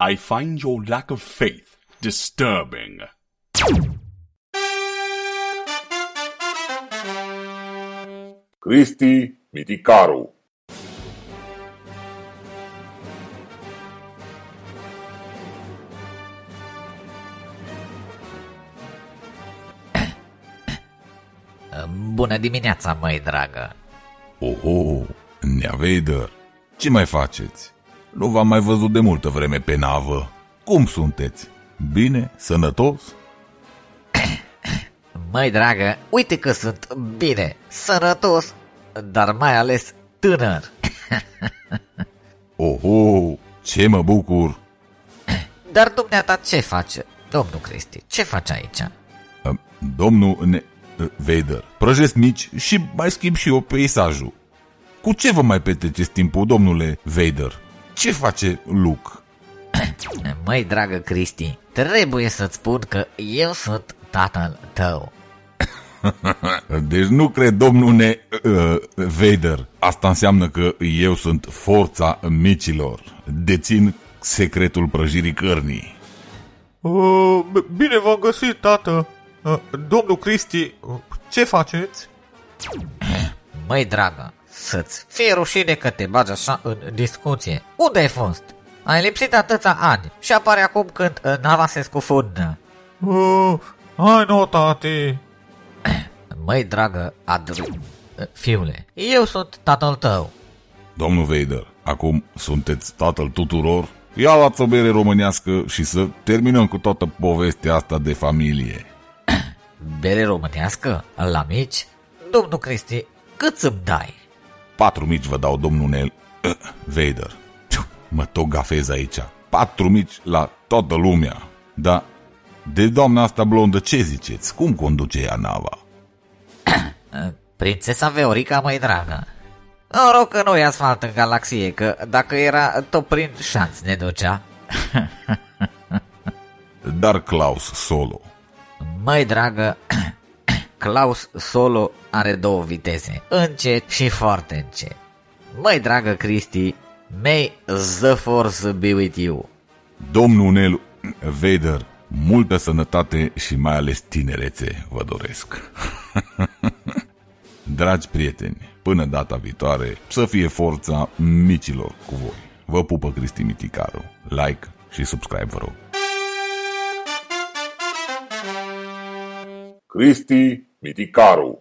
I find your lack of faith disturbing. Cristi Miticaru Bună dimineața, măi dragă! Oho, Nea Vader, ce mai faceți? Nu v-am mai văzut de multă vreme pe navă. Cum sunteți? Bine? Sănătos? Măi dragă, uite că sunt bine, sănătos, dar mai ales tânăr. Oho, ce mă bucur! Dar dumneata ce face, domnul Cristi? Ce faci aici? Domnul ne... Vader, prăjesc mici și mai schimb și eu peisajul. Cu ce vă mai petreceți timpul, domnule Vader? Ce face Luke? Măi, dragă Cristi, trebuie să-ți spun că eu sunt tatăl tău. Deci nu cred, domnule uh, Vader. Asta înseamnă că eu sunt forța micilor. Dețin secretul prăjirii cărnii. Uh, bine v-am găsit, tată. Uh, domnul Cristi, uh, ce faceți? Măi, dragă, să-ți fie rușine că te bagi așa în discuție. Unde ai fost? Ai lipsit atâția ani și apare acum când uh, nava se scufundă. Uh, hai nu, tati. Măi, dragă, Adri... Fiule, eu sunt tatăl tău. Domnul Vader, acum sunteți tatăl tuturor? Ia luați o bere românească și să terminăm cu toată povestea asta de familie. Bere românească? La mici? Domnul Cristi, cât să-mi dai? Patru mici vă dau, domnul uh, Vader. Mă tot gafez aici. Patru mici la toată lumea. Da, de doamna asta blondă ce ziceți? Cum conduce ea nava? Prințesa Veorica, mai dragă. Noroc că nu e asfalt în galaxie, că dacă era tot prin șanț ne ducea. Dar Klaus Solo. Măi, dragă, Klaus Solo are două viteze, încet și foarte încet. Măi, dragă Cristi, may the force be with you. Domnul Nel Vader, multă sănătate și mai ales tinerețe vă doresc. Dragi prieteni, până data viitoare, să fie forța micilor cu voi. Vă pupă Cristi Miticaru. Like și subscribe, vă rog. Cristi Miticaru